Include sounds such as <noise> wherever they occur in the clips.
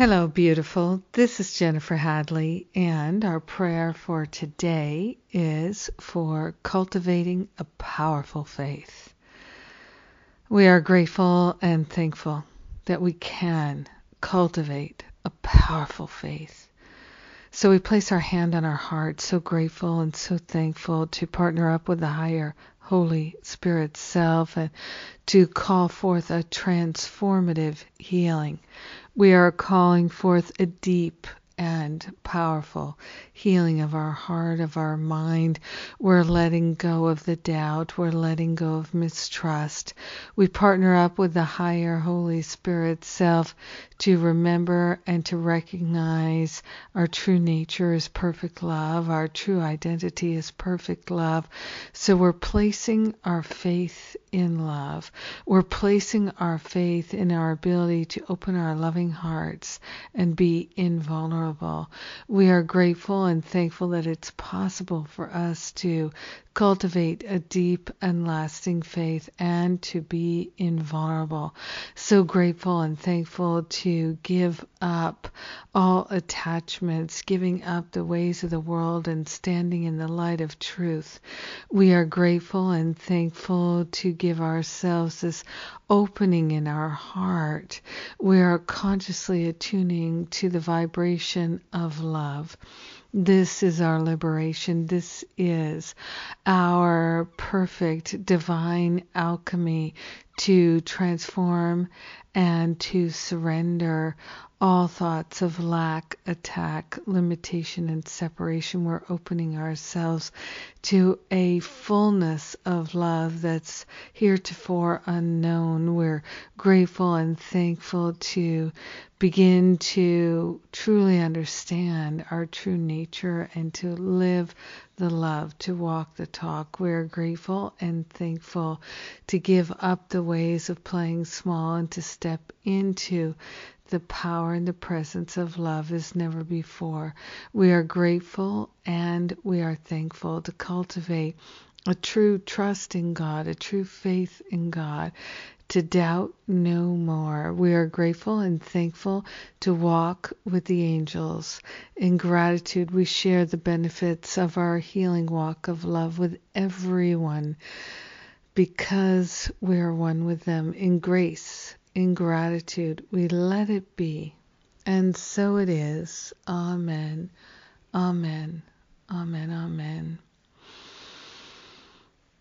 Hello, beautiful. This is Jennifer Hadley, and our prayer for today is for cultivating a powerful faith. We are grateful and thankful that we can cultivate a powerful faith. So we place our hand on our heart, so grateful and so thankful to partner up with the higher Holy Spirit self and to call forth a transformative healing. We are calling forth a deep and powerful healing of our heart, of our mind. We're letting go of the doubt. We're letting go of mistrust. We partner up with the higher Holy Spirit self to remember and to recognize our true nature is perfect love. Our true identity is perfect love. So we're placing our faith in love. We're placing our faith in our ability to open our loving hearts and be invulnerable. We are grateful and thankful that it's possible for us to cultivate a deep and lasting faith and to be invulnerable. So grateful and thankful to give up all attachments, giving up the ways of the world and standing in the light of truth. We are grateful and thankful to give ourselves this opening in our heart. We are consciously attuning to the vibration of love. This is our liberation. This is our perfect divine alchemy to transform and to surrender all thoughts of lack, attack, limitation, and separation. We're opening ourselves to a fullness of love that's heretofore unknown. We're grateful and thankful to begin to truly understand our true nature and to live the love, to walk the talk. We're grateful and thankful to give up the ways of playing small and to step into the power and the presence of love as never before. We are grateful and we are thankful to cultivate a true trust in God, a true faith in God, to doubt no more. We are grateful and thankful to walk with the angels. In gratitude, we share the benefits of our healing walk of love with everyone because we are one with them. In grace, in gratitude, we let it be. And so it is. Amen. Amen. Amen. Amen.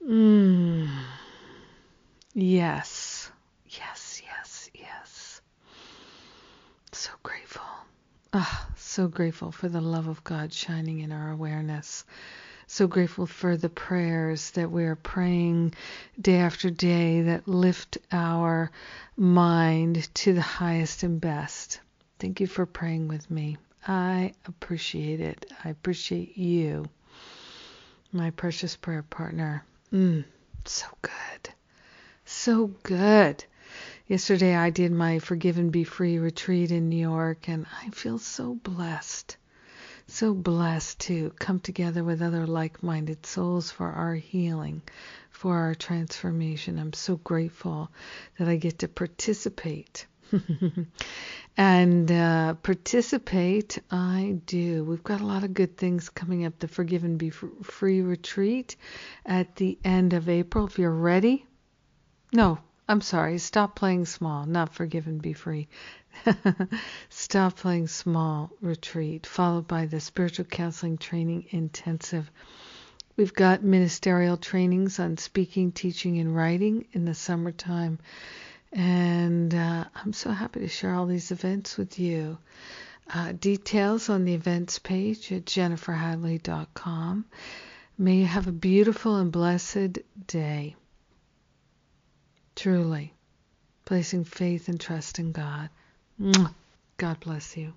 Mm. Yes. Yes, yes, yes. So grateful. Ah, so grateful for the love of God shining in our awareness so grateful for the prayers that we are praying day after day that lift our mind to the highest and best. Thank you for praying with me. I appreciate it. I appreciate you, my precious prayer partner. Mm, so good. So good. Yesterday I did my Forgive and Be Free retreat in New York, and I feel so blessed so blessed to come together with other like minded souls for our healing, for our transformation. I'm so grateful that I get to participate. <laughs> and uh, participate, I do. We've got a lot of good things coming up. The Forgive and Be Free retreat at the end of April. If you're ready, no, I'm sorry, stop playing small, not Forgive and Be Free. <laughs> Stop Playing Small retreat, followed by the Spiritual Counseling Training Intensive. We've got ministerial trainings on speaking, teaching, and writing in the summertime. And uh, I'm so happy to share all these events with you. Uh, details on the events page at jenniferhadley.com. May you have a beautiful and blessed day. Truly, placing faith and trust in God. God bless you.